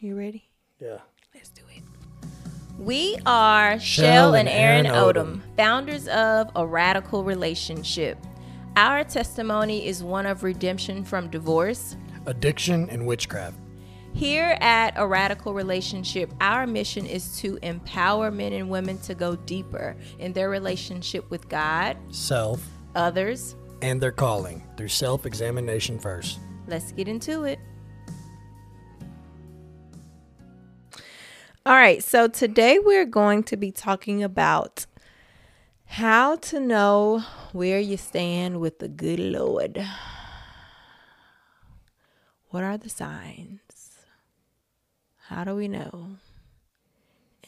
You ready? Yeah. Let's do it. We are Shell and Aaron Odum, founders of A Radical Relationship. Our testimony is one of redemption from divorce. Addiction and witchcraft. Here at A Radical Relationship, our mission is to empower men and women to go deeper in their relationship with God, Self others. and their calling through self examination first. Let's get into it. All right, so today we're going to be talking about how to know where you stand with the good Lord. What are the signs? How do we know?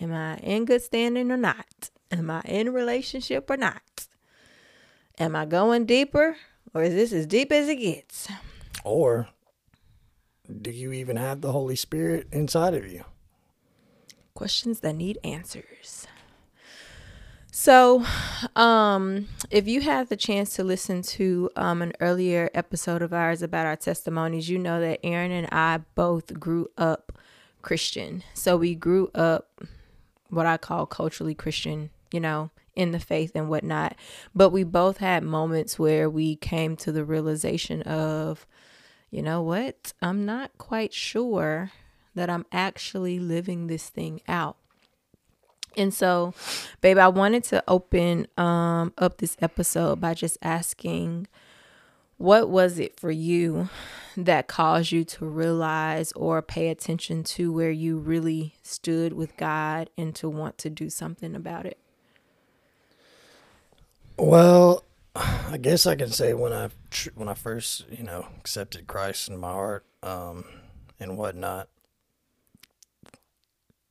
Am I in good standing or not? Am I in relationship or not? Am I going deeper or is this as deep as it gets? Or do you even have the Holy Spirit inside of you? Questions that need answers. So, um, if you had the chance to listen to um, an earlier episode of ours about our testimonies, you know that Aaron and I both grew up Christian. So we grew up what I call culturally Christian, you know, in the faith and whatnot. But we both had moments where we came to the realization of, you know what, I'm not quite sure that I'm actually living this thing out. And so, babe, I wanted to open um, up this episode by just asking, what was it for you that caused you to realize or pay attention to where you really stood with God and to want to do something about it? Well, I guess I can say when I when I first you know accepted Christ in my heart um, and whatnot,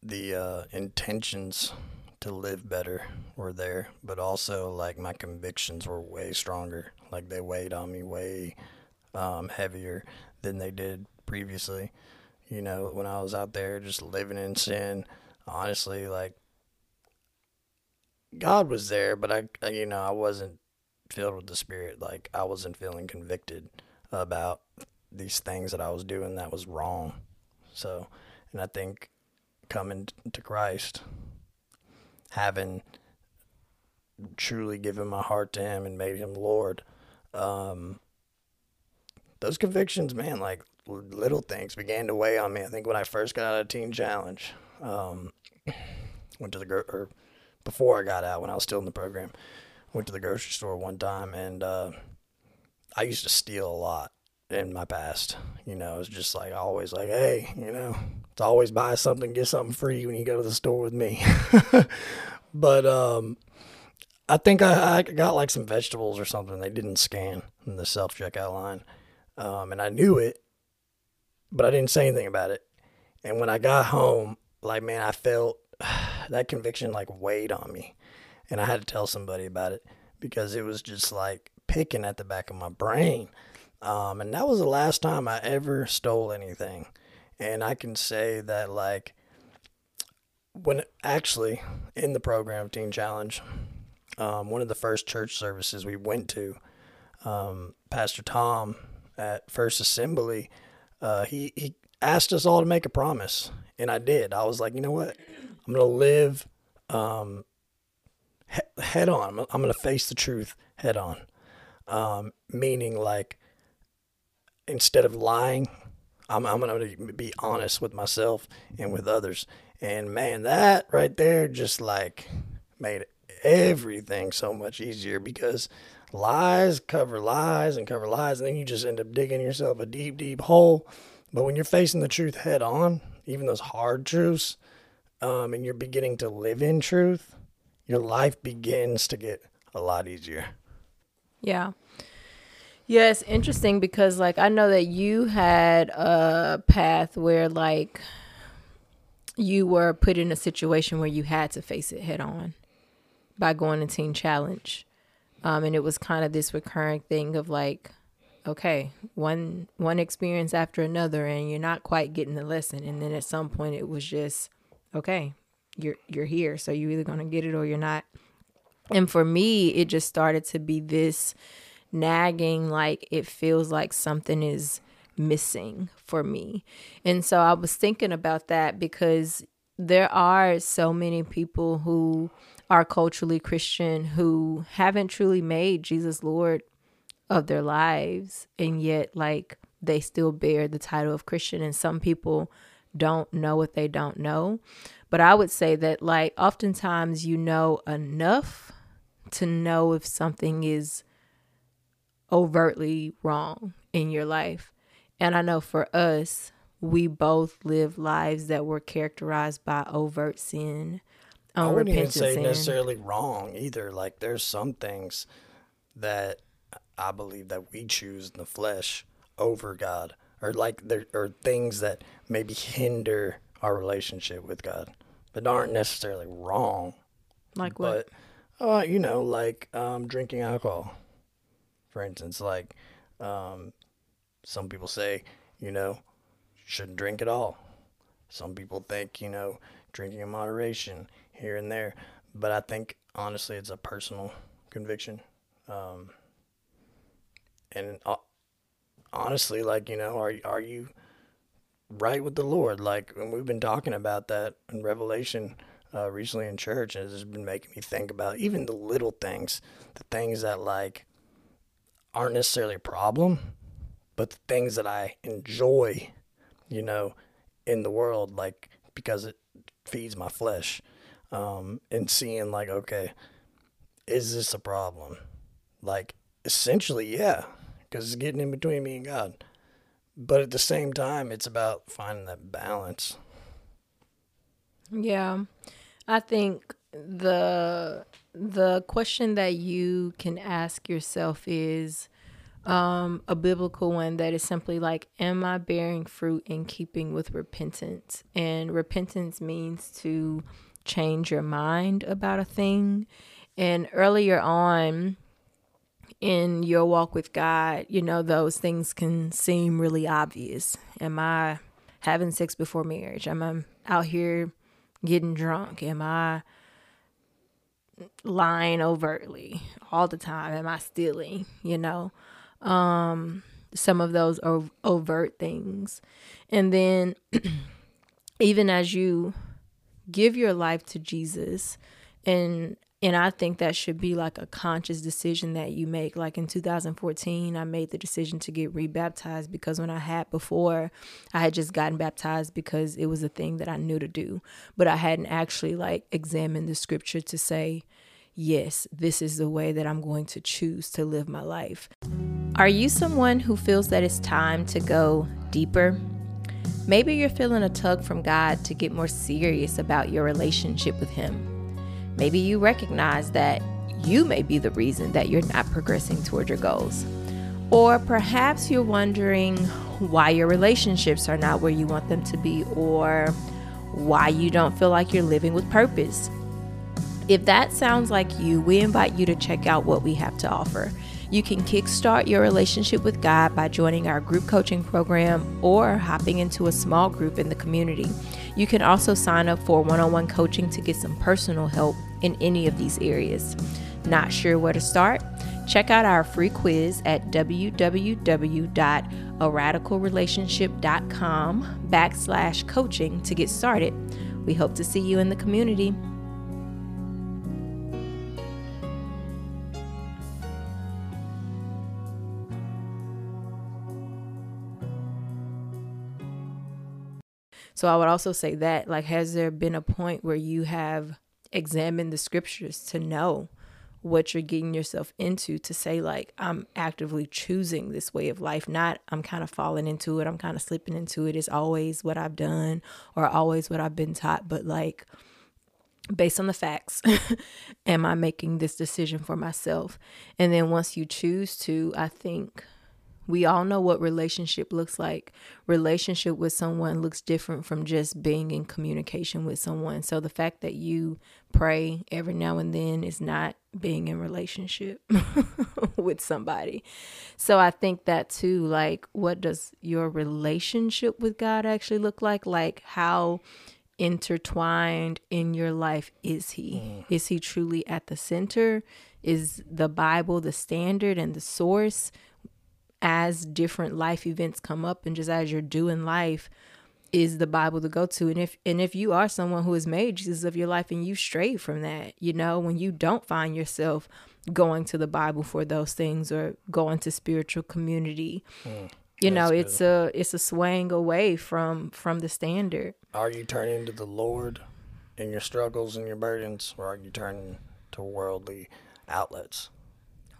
the uh, intentions to live better were there, but also like my convictions were way stronger. Like they weighed on me way um, heavier than they did previously. You know, when I was out there just living in sin, honestly, like God was there, but I, I- you know, I wasn't filled with the Spirit. Like I wasn't feeling convicted about these things that I was doing that was wrong. So, and I think coming to Christ, having truly given my heart to Him and made Him Lord, um, those convictions, man, like little things began to weigh on me. I think when I first got out of Teen Challenge, um, went to the or before I got out when I was still in the program, went to the grocery store one time and uh, I used to steal a lot in my past. You know, it's just like always like, hey, you know, it's always buy something, get something free when you go to the store with me. but um, I think I, I got like some vegetables or something they didn't scan in the self checkout line, um, and I knew it, but I didn't say anything about it. And when I got home, like man, I felt that conviction like weighed on me, and I had to tell somebody about it because it was just like picking at the back of my brain. Um, and that was the last time I ever stole anything. And I can say that, like, when actually in the program Teen Challenge, um, one of the first church services we went to, um, Pastor Tom at First Assembly, uh, he, he asked us all to make a promise. And I did. I was like, you know what? I'm going to live um, he- head on. I'm, I'm going to face the truth head on. Um, meaning, like, instead of lying, I'm, I'm going to be honest with myself and with others. And man, that right there just like made everything so much easier because lies cover lies and cover lies. And then you just end up digging yourself a deep, deep hole. But when you're facing the truth head on, even those hard truths, um, and you're beginning to live in truth, your life begins to get a lot easier. Yeah. Yeah, it's interesting because like I know that you had a path where like you were put in a situation where you had to face it head on by going to Teen Challenge. Um, and it was kind of this recurring thing of like, okay, one one experience after another and you're not quite getting the lesson. And then at some point it was just, okay, you're you're here. So you're either gonna get it or you're not. And for me, it just started to be this nagging like it feels like something is missing for me. And so I was thinking about that because there are so many people who are culturally Christian who haven't truly made Jesus Lord of their lives and yet like they still bear the title of Christian and some people don't know what they don't know. But I would say that like oftentimes you know enough to know if something is overtly wrong in your life. And I know for us, we both live lives that were characterized by overt sin. I wouldn't even say sin. necessarily wrong either. Like there's some things that I believe that we choose in the flesh over God, or like there are things that maybe hinder our relationship with God, but aren't necessarily wrong. Like what? But, uh, you know, like um, drinking alcohol, for instance. Like um, some people say, you know, shouldn't drink at all. Some people think, you know, drinking in moderation here and there. But I think honestly, it's a personal conviction. Um, and uh, honestly, like you know, are are you right with the Lord? Like, and we've been talking about that in Revelation uh, recently in church, and it's been making me think about even the little things, the things that like aren't necessarily a problem, but the things that I enjoy, you know, in the world, like because it feeds my flesh, um, and seeing like, okay, is this a problem? Like, essentially, yeah, because it's getting in between me and God. But at the same time, it's about finding that balance. Yeah. I think the the question that you can ask yourself is um, a biblical one that is simply like, Am I bearing fruit in keeping with repentance? And repentance means to change your mind about a thing. And earlier on, in your walk with God, you know, those things can seem really obvious. Am I having sex before marriage? Am I out here getting drunk? Am I lying overtly all the time? Am I stealing? You know, um, some of those overt things. And then, even as you give your life to Jesus and and I think that should be like a conscious decision that you make. Like in 2014, I made the decision to get rebaptized because when I had before, I had just gotten baptized because it was a thing that I knew to do. But I hadn't actually like examined the scripture to say, yes, this is the way that I'm going to choose to live my life. Are you someone who feels that it's time to go deeper? Maybe you're feeling a tug from God to get more serious about your relationship with Him. Maybe you recognize that you may be the reason that you're not progressing toward your goals. Or perhaps you're wondering why your relationships are not where you want them to be, or why you don't feel like you're living with purpose. If that sounds like you, we invite you to check out what we have to offer. You can kickstart your relationship with God by joining our group coaching program or hopping into a small group in the community. You can also sign up for one on one coaching to get some personal help in any of these areas. Not sure where to start? Check out our free quiz at www.aradicalrelationship.com backslash coaching to get started. We hope to see you in the community. So I would also say that, like, has there been a point where you have examined the scriptures to know what you're getting yourself into to say, like, I'm actively choosing this way of life, not I'm kind of falling into it, I'm kind of slipping into it. It's always what I've done or always what I've been taught, but like, based on the facts am i making this decision for myself and then once you choose to i think we all know what relationship looks like. Relationship with someone looks different from just being in communication with someone. So the fact that you pray every now and then is not being in relationship with somebody. So I think that too like what does your relationship with God actually look like? Like how intertwined in your life is he? Mm. Is he truly at the center? Is the Bible the standard and the source? As different life events come up and just as you're doing life is the Bible to go to. And if and if you are someone who has made Jesus of your life and you stray from that, you know, when you don't find yourself going to the Bible for those things or going to spiritual community, mm, you know, it's a it's a swaying away from from the standard. Are you turning to the Lord in your struggles and your burdens, or are you turning to worldly outlets?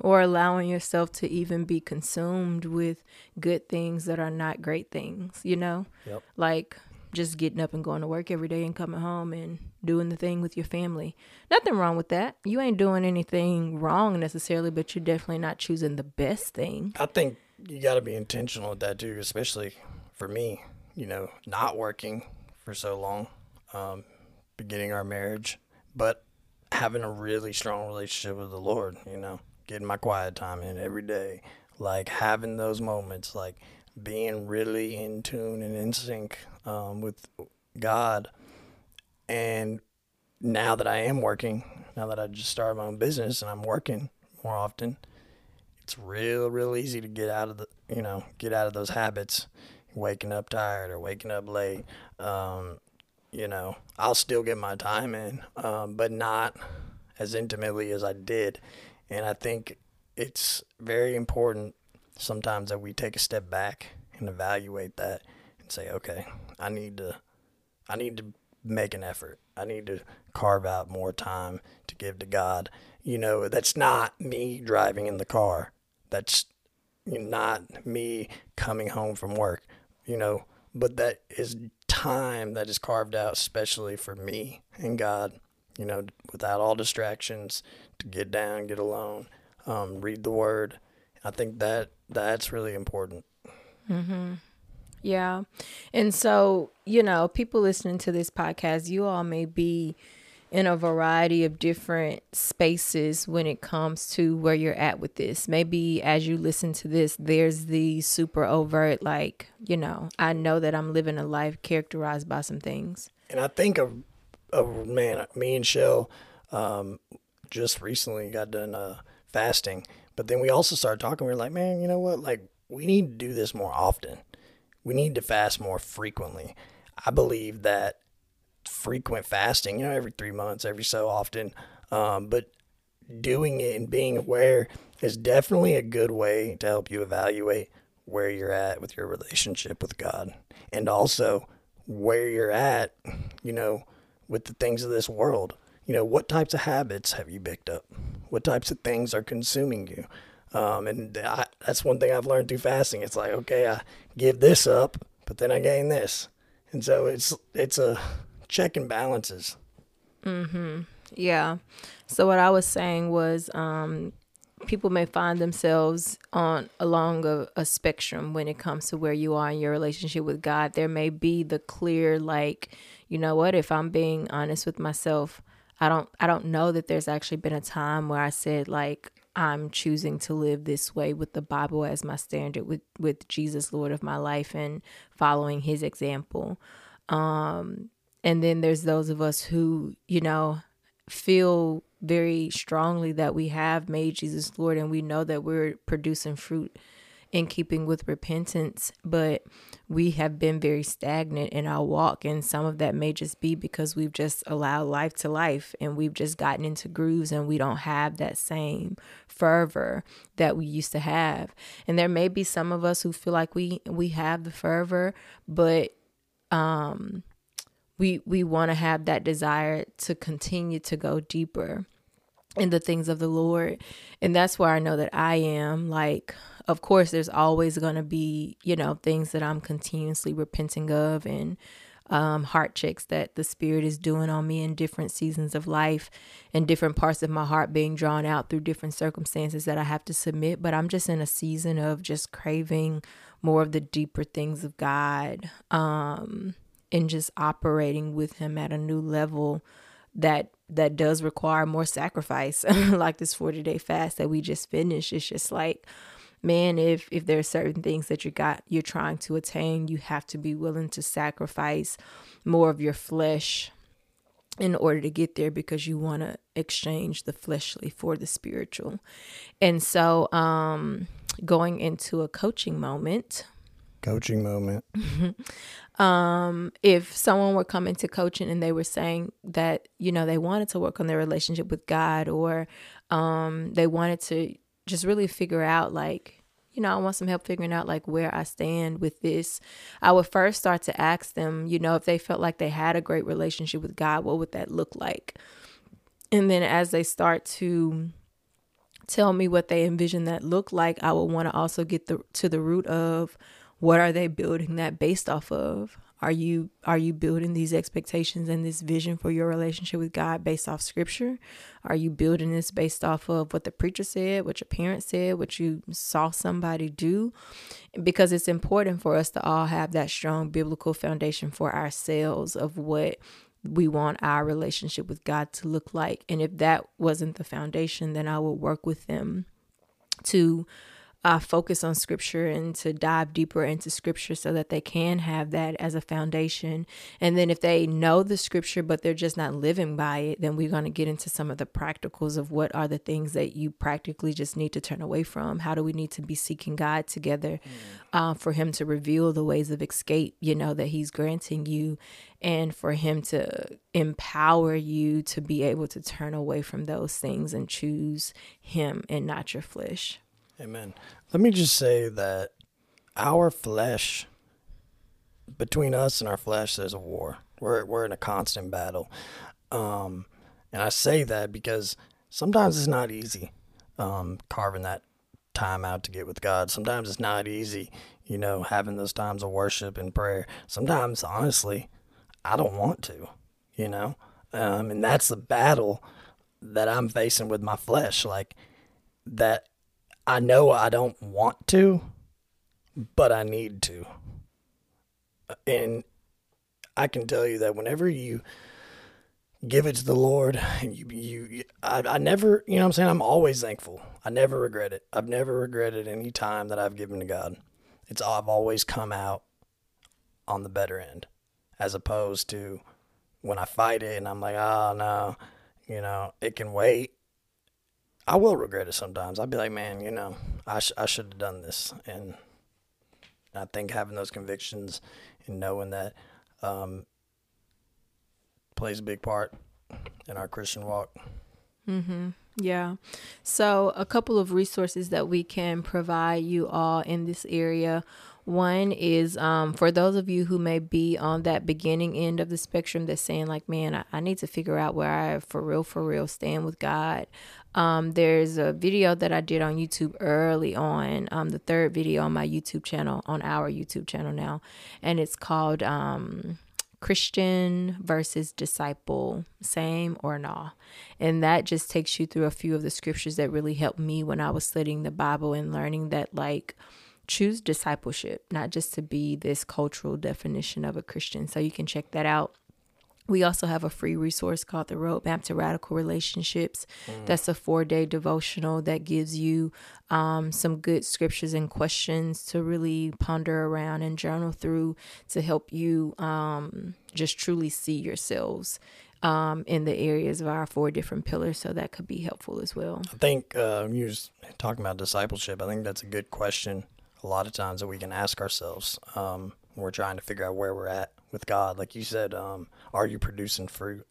Or allowing yourself to even be consumed with good things that are not great things, you know? Yep. Like just getting up and going to work every day and coming home and doing the thing with your family. Nothing wrong with that. You ain't doing anything wrong necessarily, but you're definitely not choosing the best thing. I think you got to be intentional with that too, especially for me, you know, not working for so long, um, beginning our marriage, but having a really strong relationship with the Lord, you know getting my quiet time in every day, like having those moments, like being really in tune and in sync um, with God. And now that I am working, now that I just started my own business and I'm working more often, it's real, real easy to get out of the, you know, get out of those habits, waking up tired or waking up late. Um, you know, I'll still get my time in, um, but not as intimately as I did and I think it's very important sometimes that we take a step back and evaluate that and say, okay, I need to, I need to make an effort. I need to carve out more time to give to God. You know, that's not me driving in the car. That's not me coming home from work, you know, but that is time that is carved out especially for me and God, you know, without all distractions, to get down, get alone, um, read the word. I think that that's really important. Mm-hmm. Yeah. And so, you know, people listening to this podcast, you all may be in a variety of different spaces when it comes to where you're at with this. Maybe as you listen to this, there's the super overt, like, you know, I know that I'm living a life characterized by some things. And I think of, of man, me and Shell, um, just recently got done uh, fasting, but then we also started talking. We were like, man, you know what? Like, we need to do this more often. We need to fast more frequently. I believe that frequent fasting, you know, every three months, every so often, um, but doing it and being aware is definitely a good way to help you evaluate where you're at with your relationship with God and also where you're at, you know, with the things of this world you know, what types of habits have you picked up? What types of things are consuming you? Um, and I, that's one thing I've learned through fasting. It's like, okay, I give this up, but then I gain this. And so it's, it's a check and balances. Mm-hmm. Yeah. So what I was saying was, um, people may find themselves on along a, a, spectrum when it comes to where you are in your relationship with God. There may be the clear, like, you know what, if I'm being honest with myself, I don't I don't know that there's actually been a time where I said like I'm choosing to live this way with the Bible as my standard with with Jesus Lord of my life and following his example. Um and then there's those of us who, you know, feel very strongly that we have made Jesus Lord and we know that we're producing fruit in keeping with repentance, but we have been very stagnant in our walk. And some of that may just be because we've just allowed life to life and we've just gotten into grooves and we don't have that same fervor that we used to have. And there may be some of us who feel like we we have the fervor, but um we we want to have that desire to continue to go deeper in the things of the Lord. And that's where I know that I am. Like, of course, there's always going to be, you know, things that I'm continuously repenting of and um, heart checks that the Spirit is doing on me in different seasons of life and different parts of my heart being drawn out through different circumstances that I have to submit. But I'm just in a season of just craving more of the deeper things of God um, and just operating with Him at a new level that that does require more sacrifice like this 40 day fast that we just finished it's just like man if if there are certain things that you got you're trying to attain you have to be willing to sacrifice more of your flesh in order to get there because you want to exchange the fleshly for the spiritual and so um going into a coaching moment. Coaching moment. um, if someone were coming to coaching and they were saying that, you know, they wanted to work on their relationship with God or um, they wanted to just really figure out, like, you know, I want some help figuring out like where I stand with this. I would first start to ask them, you know, if they felt like they had a great relationship with God, what would that look like? And then as they start to tell me what they envision that look like, I would want to also get the to the root of what are they building that based off of? Are you are you building these expectations and this vision for your relationship with God based off scripture? Are you building this based off of what the preacher said, what your parents said, what you saw somebody do? Because it's important for us to all have that strong biblical foundation for ourselves of what we want our relationship with God to look like. And if that wasn't the foundation, then I will work with them to uh, focus on scripture and to dive deeper into scripture so that they can have that as a foundation. And then if they know the scripture, but they're just not living by it, then we're going to get into some of the practicals of what are the things that you practically just need to turn away from. How do we need to be seeking God together mm. uh, for Him to reveal the ways of escape, you know, that He's granting you, and for Him to empower you to be able to turn away from those things and choose Him and not your flesh. Amen. Let me just say that our flesh, between us and our flesh, there's a war. We're we're in a constant battle, um, and I say that because sometimes it's not easy um, carving that time out to get with God. Sometimes it's not easy, you know, having those times of worship and prayer. Sometimes, honestly, I don't want to, you know, um, and that's the battle that I'm facing with my flesh. Like that I know I don't want to, but I need to. And I can tell you that whenever you give it to the Lord, you, you, I, I never, you know I'm saying? I'm always thankful. I never regret it. I've never regretted any time that I've given to God. It's, I've always come out on the better end as opposed to when I fight it and I'm like, oh no, you know, it can wait. I will regret it sometimes. I'll be like, man, you know, I, sh- I should have done this. And I think having those convictions and knowing that um, plays a big part in our Christian walk. Mm-hmm. Yeah. So, a couple of resources that we can provide you all in this area. One is um, for those of you who may be on that beginning end of the spectrum that's saying, like, man, I, I need to figure out where I for real, for real stand with God. Um, there's a video that I did on YouTube early on, um, the third video on my YouTube channel, on our YouTube channel now, and it's called um, Christian versus Disciple, same or not. And that just takes you through a few of the scriptures that really helped me when I was studying the Bible and learning that, like, choose discipleship, not just to be this cultural definition of a Christian. So you can check that out. We also have a free resource called the Roadmap to Radical Relationships. Mm. That's a four day devotional that gives you um, some good scriptures and questions to really ponder around and journal through to help you um, just truly see yourselves um, in the areas of our four different pillars. So that could be helpful as well. I think uh, you are talking about discipleship. I think that's a good question a lot of times that we can ask ourselves um, we're trying to figure out where we're at with God. Like you said, um, are you producing fruit?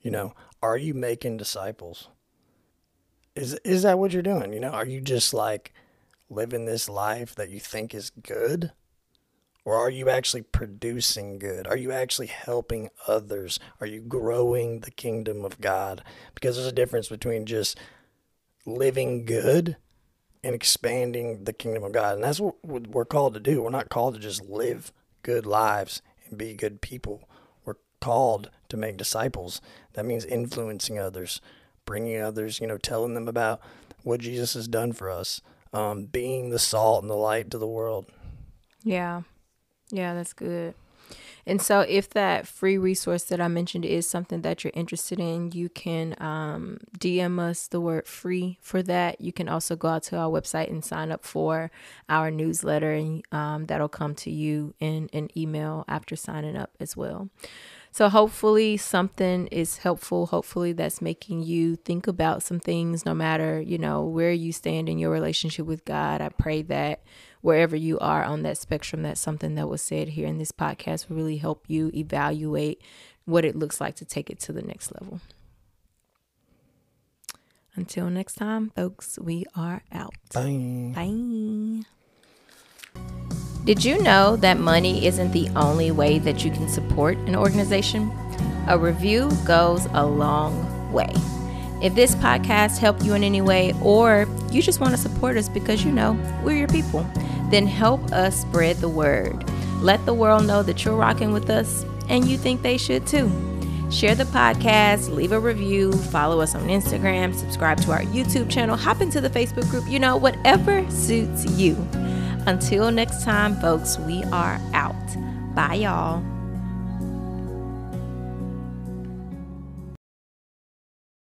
You know, are you making disciples? Is is that what you're doing? You know, are you just like living this life that you think is good? Or are you actually producing good? Are you actually helping others? Are you growing the kingdom of God? Because there's a difference between just living good and expanding the kingdom of God. And that's what we're called to do. We're not called to just live good lives and be good people. We're called to make disciples. That means influencing others, bringing others, you know, telling them about what Jesus has done for us, um, being the salt and the light to the world. Yeah. Yeah, that's good. And so, if that free resource that I mentioned is something that you're interested in, you can um, DM us the word free for that. You can also go out to our website and sign up for our newsletter, and um, that'll come to you in an email after signing up as well. So hopefully something is helpful. Hopefully that's making you think about some things no matter, you know, where you stand in your relationship with God. I pray that wherever you are on that spectrum, that's something that was said here in this podcast will really help you evaluate what it looks like to take it to the next level. Until next time, folks, we are out. Bye. Bye. Did you know that money isn't the only way that you can support an organization? A review goes a long way. If this podcast helped you in any way, or you just want to support us because you know we're your people, then help us spread the word. Let the world know that you're rocking with us and you think they should too. Share the podcast, leave a review, follow us on Instagram, subscribe to our YouTube channel, hop into the Facebook group, you know, whatever suits you. Until next time, folks, we are out. Bye, y'all.